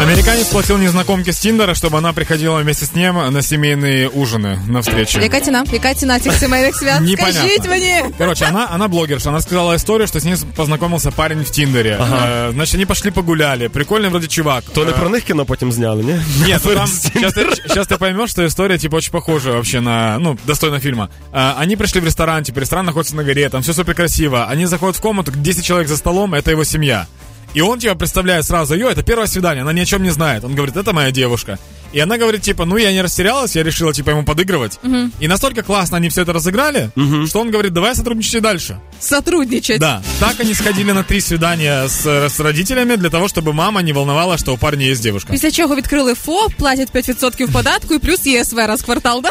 Американец платил незнакомке с Тиндера, чтобы она приходила вместе с ним на семейные ужины, на встречи. Яка ціна? Яка ціна цих сімейних свят? Непонятно. Скажіть мені. Короче, она, она блогерша, она сказала историю, что с ней познакомился парень в Тиндере. Э, значит, они пошли погуляли. Прикольный вроде чувак. То не Э, про них кіно потім зняли, ні? Нет, ну там сейчас ты, сейчас ты поймешь, что история типа очень похожа вообще на, ну, достойно фильма. А, они пришли в ресторан, типа ресторан находится на горе, там все супер красиво. Они заходят в комнату, 10 человек за столом, это его семья. И он типа представляет сразу, ее, это первое свидание, она ни о чем не знает. Он говорит, это моя девушка. И она говорит, типа, ну я не растерялась, я решила, типа, ему подыгрывать. И настолько классно они все это разыграли, что он говорит, давай сотрудничать дальше. Сотрудничать. Да, так они сходили на три свидания с, с родителями для того, чтобы мама не волновалась, что у парня есть девушка. Після чого відкрили ФОП, платять 5% податку і плюс ЄСВ раз в квартал, да?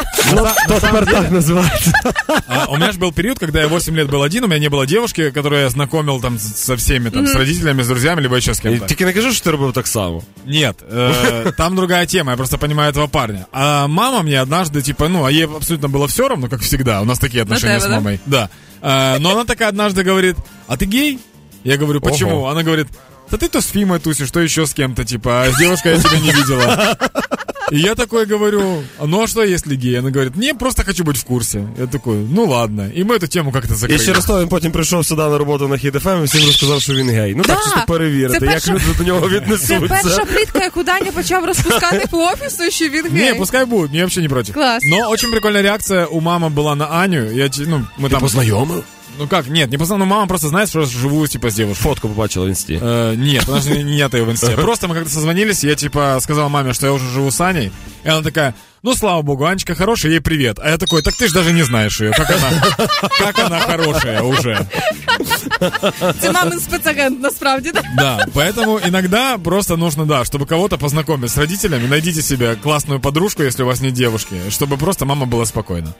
То тепер так називається. А, у меня же был период, когда я 8 лет был один, у меня не было девушки, которую я знакомил там с- со всеми, там, с родителями, с друзьями, либо еще с І кем-то. Тільки не кажи, що ти робив так само. Нет, э, там другая тема, я просто понимаю этого парня. А мама мне однажды, типа, ну, а ей абсолютно было все равно, как всегда, у нас такие отношения с мамой. Да. Э, но она такая однажды говорит, а ты гей? Я говорю, почему? Ого. Она говорит, да ты то с Фимой тусишь, то еще с кем-то, типа, а с девушкой я тебя не видела. И я такой говорю, «А ну а что если гей? Она говорит, не, просто хочу быть в курсе. Я такой, ну ладно. И мы эту тему как-то І закрыли. через то він потім прийшов сюди на роботу на Хіт ФМ і всім розказав, що він гей. Ну так Да. чисто перевірити, Це як перша- люди до нього Це віднесуться. перша плітка, яку Даня почав розпускати по офісу, що він гей. Не, пускай будет, я вообще не против. Класс. Но очень прикольная реакция у мамы была на Аню. Я, те- ну, мы там... Познайомив? Ну как, нет, не познал, но мама просто знает, что я живу, типа, с девушкой. Фотку побачила в інсті. Э, нет, она же не- нет ее в инсте. Просто мы как-то созвонились, и я, типа, сказал маме, что я уже живу с Аней. И она такая, ну, слава богу, Анечка хорошая, ей привет. А я такой, так ты же даже не знаешь ее. Как она, как она хорошая уже. Це мамин спецагент, насправді, да? Да, поэтому иногда просто нужно, да, чтобы кого-то познакомить с родителями, найдите себе классную подружку, если у вас нет девушки, чтобы просто мама была спокойна.